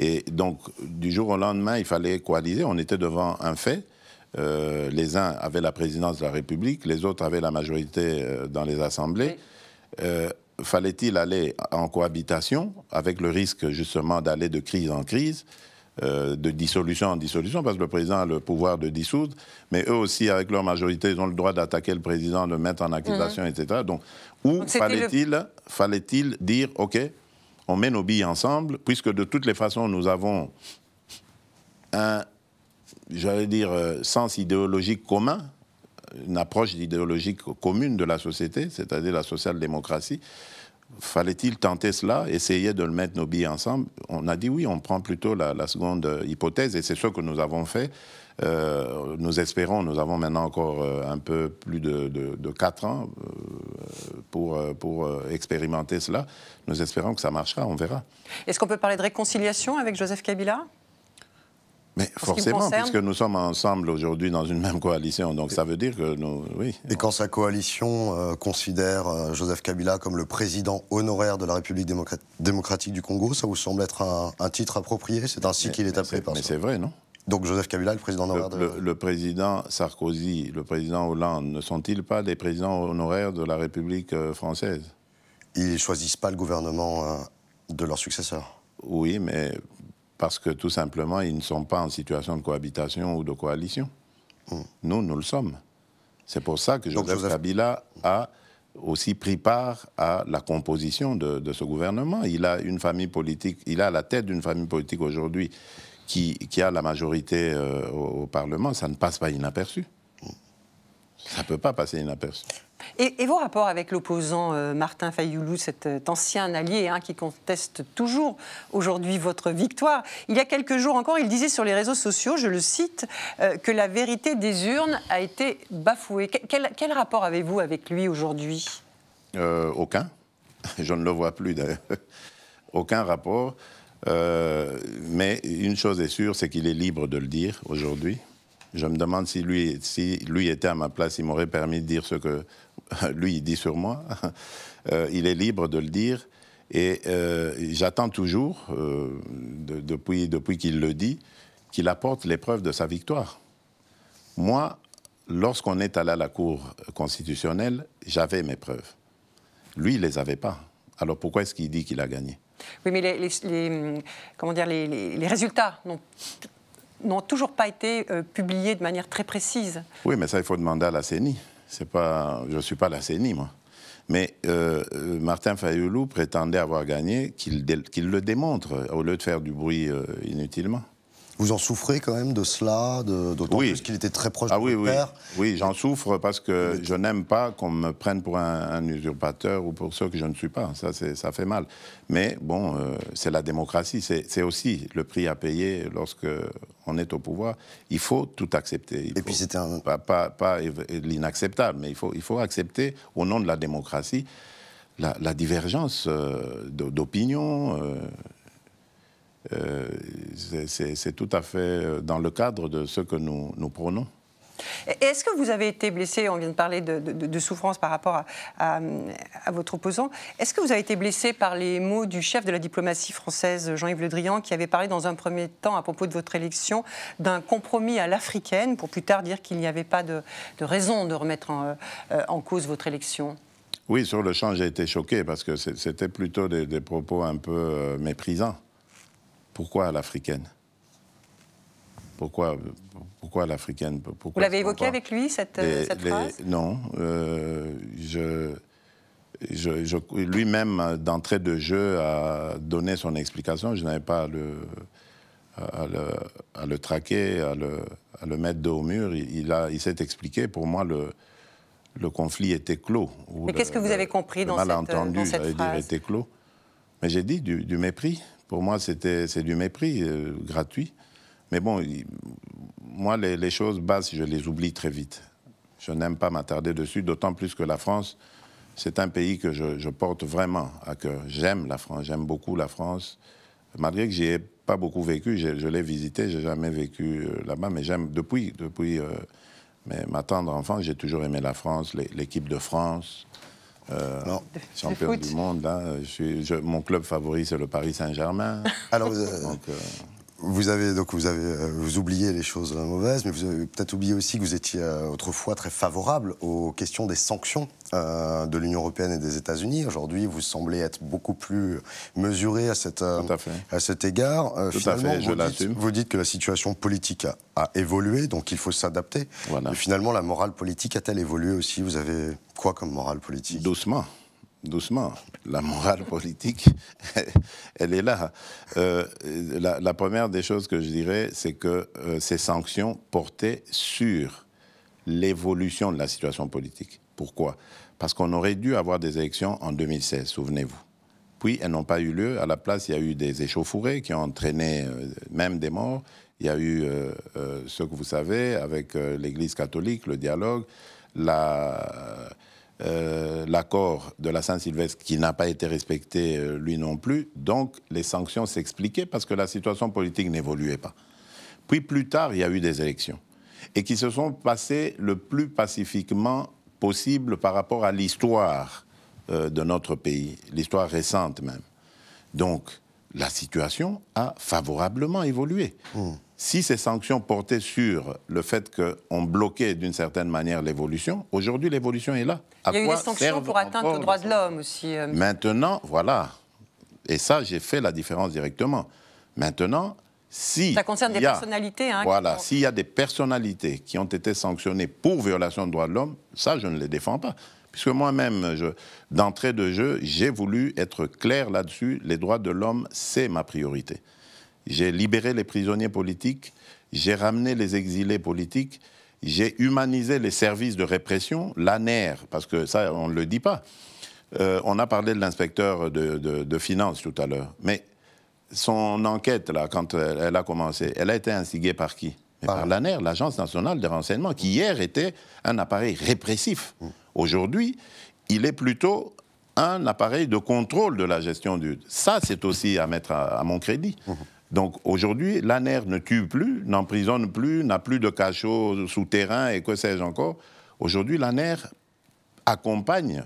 Et donc, du jour au lendemain, il fallait coaliser. On était devant un fait. Euh, les uns avaient la présidence de la République, les autres avaient la majorité euh, dans les assemblées. Euh, Fallait-il aller en cohabitation avec le risque justement d'aller de crise en crise euh, de dissolution en dissolution, parce que le président a le pouvoir de dissoudre, mais eux aussi, avec leur majorité, ils ont le droit d'attaquer le président, de le mettre en accusation, mmh. etc. Donc, où fallait-il le... fallait dire, OK, on met nos billes ensemble, puisque de toutes les façons, nous avons un, j'allais dire, euh, sens idéologique commun, une approche idéologique commune de la société, c'est-à-dire la social-démocratie. Fallait-il tenter cela, essayer de le mettre nos billes ensemble? On a dit oui, on prend plutôt la, seconde hypothèse, et c'est ce que nous avons fait. Euh, nous espérons, nous avons maintenant encore euh, un peu plus de, de, de 4 ans euh, pour, pour expérimenter cela. Nous espérons que ça marchera, on verra. Est-ce qu'on peut parler de réconciliation avec Joseph Kabila? Mais forcément, puisque nous sommes ensemble aujourd'hui dans une même coalition, donc ça veut dire que nous, oui. Et quand sa coalition euh, considère euh, Joseph Kabila comme le président honoraire de la République démocratique du Congo, ça vous semble être un, un titre approprié? C'est ainsi qu'il est appelé par Mais c'est vrai, non? Donc Joseph Kabila, le président honoraire le, de... le, le président Sarkozy, le président Hollande, ne sont-ils pas des présidents honoraires de la République euh, française? Ils ne choisissent pas le gouvernement euh, de leur successeur. Oui, mais parce que tout simplement, ils ne sont pas en situation de cohabitation ou de coalition. Mmh. Nous, nous le sommes. C'est pour ça que Joseph, Joseph, Kabila a aussi pris part à la composition de, de, ce gouvernement. Il a une famille politique, il a la tête d'une famille politique aujourd'hui qui, qui, a la majorité euh, au, au, Parlement. Ça ne passe pas inaperçu. Ça ne peut pas passer inaperçu. Et, vos rapports avec l'opposant euh, Martin Fayoulou, cet euh, ancien allié hein, qui conteste toujours aujourd'hui votre victoire, il y a quelques jours encore, il disait sur les réseaux sociaux, je le cite, euh, que la vérité des urnes a été bafouée. Quel, rapport avez-vous avec lui aujourd'hui? Aucun. Je ne le vois plus d'ailleurs. Aucun rapport. Mais une chose est sûre, c'est qu'il est libre de le dire aujourd'hui. Je me demande si lui, si lui était à ma place, il m'aurait permis de dire ce que lui, il dit sur moi. Euh, il est libre de le dire. Et euh, j'attends toujours, euh, de, depuis, depuis qu'il le dit, qu'il apporte les preuves de sa victoire. Moi, lorsqu'on est allé à la Cour constitutionnelle, j'avais mes preuves. Lui, il ne les avait pas. Alors pourquoi est-ce qu'il dit qu'il a gagné? Oui, mais les, les, les comment dire, les, les résultats n'ont toujours pas été euh, publiés de manière très précise. Oui, mais ça, il faut demander à la CENI. Pas, je ne suis pas la CENI, moi. Mais euh, Martin Fayoulou prétendait avoir gagné, qu'il qu le démontre, au lieu de faire du bruit euh, inutilement. Vous en souffrez quand même de cela, d'autant oui. plus qu'il était très proche ah, de oui, votre oui. père Oui, j'en souffre parce que je n'aime pas qu'on me prenne pour un, un, usurpateur ou pour ce que je ne suis pas. Ça, ça fait mal. Mais bon, euh, c'est la démocratie. C'est aussi le prix à payer lorsque on est au pouvoir. Il faut tout accepter. Il Et puis c'était un... Pas, pas, pas l'inacceptable, mais il faut, il faut accepter, au nom de la démocratie, la, la divergence euh, d'opinion. Euh, euh, c'est tout à fait dans le cadre de ce que nous, nous prônons. Est-ce que vous avez été blessé, on vient de parler de, de, de souffrance par rapport à, à, à votre opposant, est-ce que vous avez été blessé par les mots du chef de la diplomatie française, Jean-Yves Le Drian, qui avait parlé dans un premier temps, à propos de votre élection, d'un compromis à l'africaine, pour plus tard dire qu'il n'y avait pas de, de, raison de remettre en, euh, en, cause votre élection? Oui, sur le champ, j'ai été choqué, parce que c'était plutôt des, des, propos un peu euh, méprisants. Pourquoi à l'africaine? Pourquoi, pourquoi l'africaine? Vous l'avez évoqué avec lui, cette, les, cette les, phrase? Non. Euh, je, je, je Lui-même, d'entrée de jeu, a donné son explication. Je n'avais pas à le, à, le, à le, traquer, à le, à le mettre dos au mur. Il, il, a, il s'est expliqué. Pour moi, le, le conflit était clos. Mais qu'est-ce que vous avez compris dans cette, malentendu, dans cette j'allais dire, était clos. Mais j'ai dit du, du mépris. Pour moi, c'est du mépris euh, gratuit. Mais bon, moi, les, choses basses, je les oublie très vite. Je n'aime pas m'attarder dessus, d'autant plus que la France, c'est un pays que je, porte vraiment à cœur. J'aime la France, j'aime beaucoup la France. malgré que j'y ai pas beaucoup vécu, je, l'ai visité, j'ai jamais vécu euh, là-bas, mais j'aime depuis, depuis euh, mais ma tendre enfance, j'ai toujours aimé la France, l'é- l'équipe de France. Euh, Alors, champion du monde, là. Je suis, je- mon club favori, c'est le Paris Saint-Germain. Alors, euh, Donc, euh, Vous avez donc vous avez euh, vous oubliez les choses mauvaises, mais vous avez peut-être oublié aussi que vous étiez euh, autrefois très favorable aux questions des sanctions euh, de l'Union européenne et des États-Unis. Aujourd'hui, vous semblez être beaucoup plus mesuré à, cette, euh, à cet égard. Euh, Tout à fait, je vous, dites, vous dites que la situation politique a, a évolué, donc il faut s'adapter. Voilà. Mais finalement, la morale politique a-t-elle évolué aussi? Vous avez quoi comme morale politique? Doucement, doucement. La morale politique, elle est là. Euh, la, première des choses que je dirais, c'est que euh, ces sanctions portaient sur l'évolution de la situation politique. Pourquoi? Parce qu'on aurait dû avoir des élections en 2016, souvenez-vous. Puis elles n'ont pas eu lieu. À la place, il y a eu des échauffourées qui ont entraîné euh, même des morts. Il y a eu ce que vous savez avec l'Église catholique, le dialogue, la, euh, l'accord de la Saint-Sylvestre qui n'a pas été respecté euh, lui non plus. Donc les sanctions s'expliquaient parce que la situation politique n'évoluait pas. Puis plus tard, il y a eu des élections et qui se sont passées le plus pacifiquement possible par rapport à l'histoire euh, de notre pays, l'histoire récente même. Donc, la situation a favorablement évolué. Si ces sanctions portaient sur le fait qu'on bloquait d'une certaine manière l'évolution, aujourd'hui l'évolution est là. À Il y a eu des sanctions pour atteinte aux droits de l'homme aussi. euh, Maintenant, voilà. Et ça, j'ai fait la différence directement. Maintenant, si. Ça concerne des a- personnalités, hein, voilà, s'il y a des personnalités qui ont été sanctionnées pour violation de droits de l'homme, ça, je ne les défends pas. Puisque moi-même, d'entrée de jeu, j'ai voulu être clair là-dessus. Les droits de l'homme, c'est ma priorité. J'ai libéré les prisonniers politiques, j'ai ramené les exilés politiques, j'ai humanisé les services de répression, l'ANER, parce que ça, on ne le dit pas. Euh, on a parlé de l'inspecteur de, de- de finances tout à l'heure, mais son enquête, là, quand elle, a commencé, elle a été instigée par qui? Mais Par- Par l'ANER, l'Agence nationale des renseignements, qui hier était un appareil répressif. Aujourd'hui, il est plutôt un appareil de contrôle de la gestion du... Ça, c'est aussi à mettre à, à mon crédit. Donc aujourd'hui, l'ANER ne tue plus, n'emprisonne plus, n'a plus de cachot souterrain et que sais-je encore. Aujourd'hui, l'ANER accompagne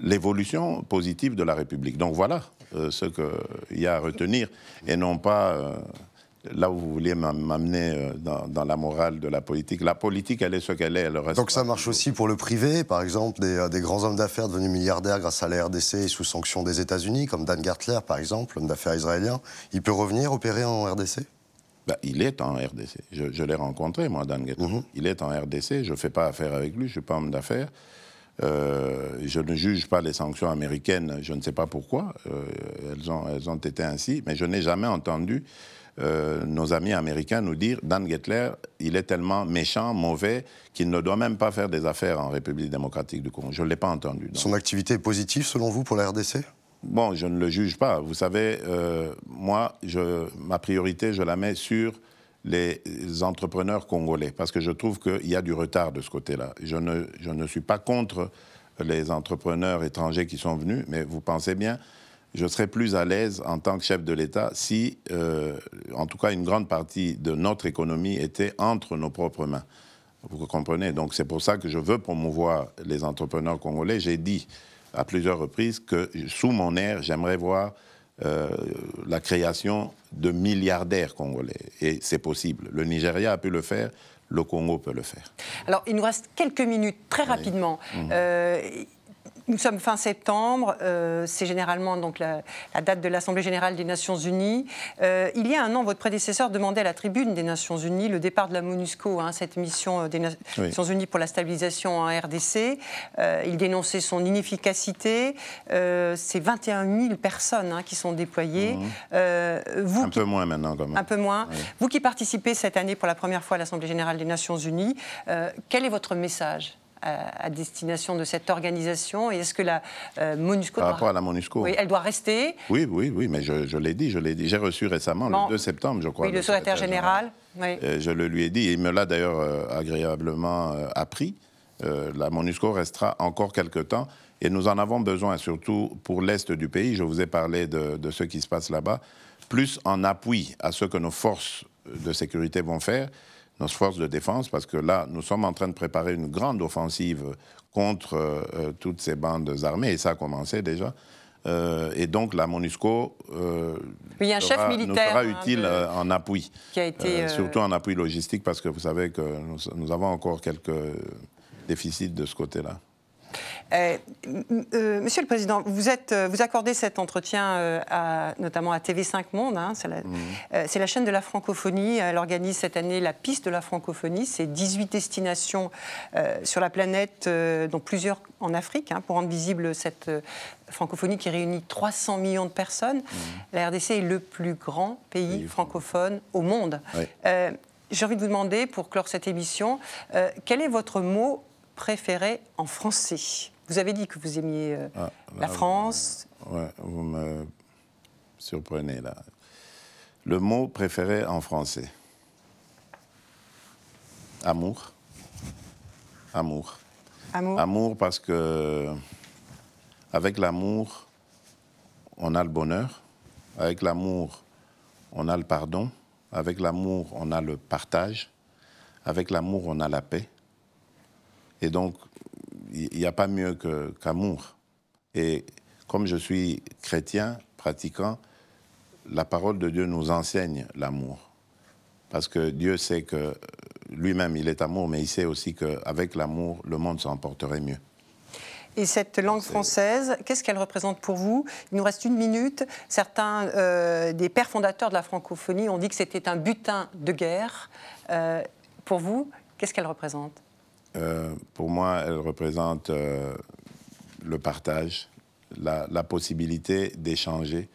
l'évolution positive de la République. Donc voilà euh, ce qu'il y a à retenir et non pas euh, là où vous vouliez m'am- m'amener euh, dans, dans la morale de la politique. La politique, elle est ce qu'elle est. Elle reste Donc ça marche aussi pour le privé, par exemple des, euh, des grands hommes d'affaires devenus milliardaires grâce à la RDC et sous sanction des États-Unis, comme Dan Gertler par exemple, homme d'affaires israélien. Il peut revenir opérer en RDC Ben, il est en RDC. Je, je l'ai rencontré, moi, Dan Guetta. Mhm. Il est en RDC. Je ne fais pas affaire avec lui. Je ne suis pas homme d'affaires. Euh, je ne juge pas les sanctions américaines. Je ne sais pas pourquoi. Euh, elles, ont, elles ont été ainsi. Mais je n'ai jamais entendu euh, nos amis américains nous dire Dan Gettler, il est tellement méchant, mauvais, qu'il ne doit même pas faire des affaires en République démocratique du Congo. Je ne l'ai pas entendu. Donc, Son activité est positive selon vous pour la RDC Bon, je ne le juge pas. Vous savez, euh, moi, je, ma priorité, je la mets sur les entrepreneurs congolais, parce que je trouve qu'il y a du retard de ce côté-là. Je ne, je ne suis pas contre les entrepreneurs étrangers qui sont venus, mais vous pensez bien, je serais plus à l'aise en tant que chef de l'État si, euh, en tout cas, une grande partie de notre économie était entre nos propres mains. Vous comprenez? Donc c'est pour ça que je veux promouvoir les entrepreneurs congolais. J'ai dit à plusieurs reprises que sous mon air, j'aimerais voir euh, la création de milliardaires congolais. Et c'est possible. Le Nigeria a pu le faire, le Congo peut le faire. Alors, il nous reste quelques minutes, très rapidement. Mhm. Euh, nous sommes fin septembre, euh, c'est généralement donc la, la date de l'Assemblée générale des Nations Unies. Euh, il y a un an, votre prédécesseur demandait à la tribune des Nations Unies le départ de la MONUSCO, hein, cette mission euh, des Na- Oui. Nations Unies pour la stabilisation en RDC. Euh, il dénonçait son inefficacité. C'est 21 000 personnes hein, qui sont déployées. Vous Mhm. Un qui peu moins maintenant, quand même. un peu moins. Oui. Vous qui participez cette année pour la première fois à l'Assemblée générale des Nations Unies, quel est votre message? À, destination de cette organisation Et est-ce que la euh, MONUSCO Par doit- rapport à la MONUSCO oui, elle doit rester Oui, oui, oui, mais je, je l'ai dit, je l'ai dit. J'ai reçu récemment, Bon. le 2 septembre, je crois. Oui, le secrétaire général. oui. Euh, je le lui ai dit, et il me l'a d'ailleurs euh, agréablement appris. la MONUSCO restera encore quelque temps. Et nous en avons besoin, surtout pour l'Est du pays. Je vous ai parlé de, de ce qui se passe là-bas. Plus en appui à ce que nos forces de sécurité vont faire, nos forces de défense, parce que là, nous sommes en train de préparer une grande offensive contre euh, toutes ces bandes armées, et ça a commencé déjà. Euh, et donc la MONUSCO euh, a un chef militaire, nous sera hein, utile en appui, qui a été, surtout en appui logistique, parce que vous savez que nous avons encore quelques déficits de ce côté-là. Euh, euh, monsieur le Président, vous, êtes, euh, vous accordez cet entretien à, notamment à TV5 Monde. Hein, mhm. c'est, la, chaîne de la francophonie. Elle organise cette année la piste de la francophonie. C'est 18 destinations sur la planète, dont plusieurs en Afrique, hein, pour rendre visible cette francophonie qui réunit 300 millions de personnes. Mhm. La RDC est le plus grand pays francophone au monde. j'ai envie de vous demander, pour clore cette émission, quel est votre mot préféré en français Vous avez dit que vous aimiez euh, ah, la France. Vous, vous me surprenez là. Le mot préféré en français Amour. Amour. Amour. Amour parce que avec l'amour, on a le bonheur. Avec l'amour, on a le pardon. Avec l'amour, on a le partage. Avec l'amour, on a la paix. Et donc, il n'y a pas mieux qu'amour. et comme je suis chrétien, pratiquant, la parole de Dieu nous enseigne l'amour. Parce que Dieu sait que lui-même, il est amour, mais il sait aussi qu'avec l'amour, le monde s'emporterait mieux. Et cette langue française, qu'est-ce qu'elle représente pour vous? Il nous reste une minute. Certains euh, des pères fondateurs de la francophonie ont dit que c'était un butin de guerre. Euh, pour vous, qu'est-ce qu'elle représente? Euh, pour moi, elle représente euh, le partage, la, possibilité d'échanger.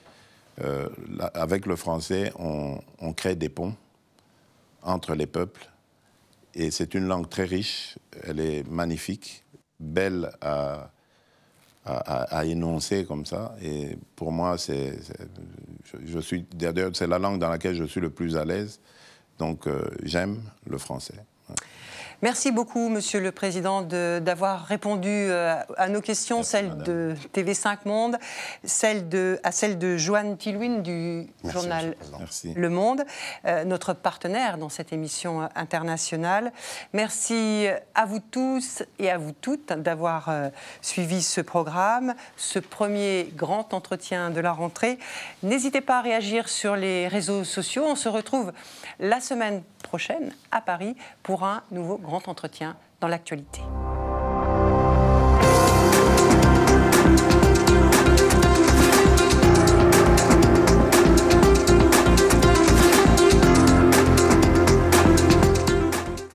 Euh, avec le français, on, crée des ponts entre les peuples. Et c'est une langue très riche, elle est magnifique, belle à, à, énoncer comme ça. Et pour moi, c'est, je, suis, c'est la langue dans laquelle je suis le plus à l'aise. Donc j'aime le français. Merci beaucoup, Monsieur le Président, d'avoir répondu euh, à nos questions, celles de TV5 Monde, celle de, à celle de Joanne Tilwin du journal Le Monde, euh, notre partenaire dans cette émission internationale. Merci à vous tous et à vous toutes d'avoir euh, suivi ce programme, ce premier grand entretien de la rentrée. N'hésitez pas à réagir sur les réseaux sociaux. On se retrouve la semaine prochaine à Paris pour un nouveau entretien dans l'actualité.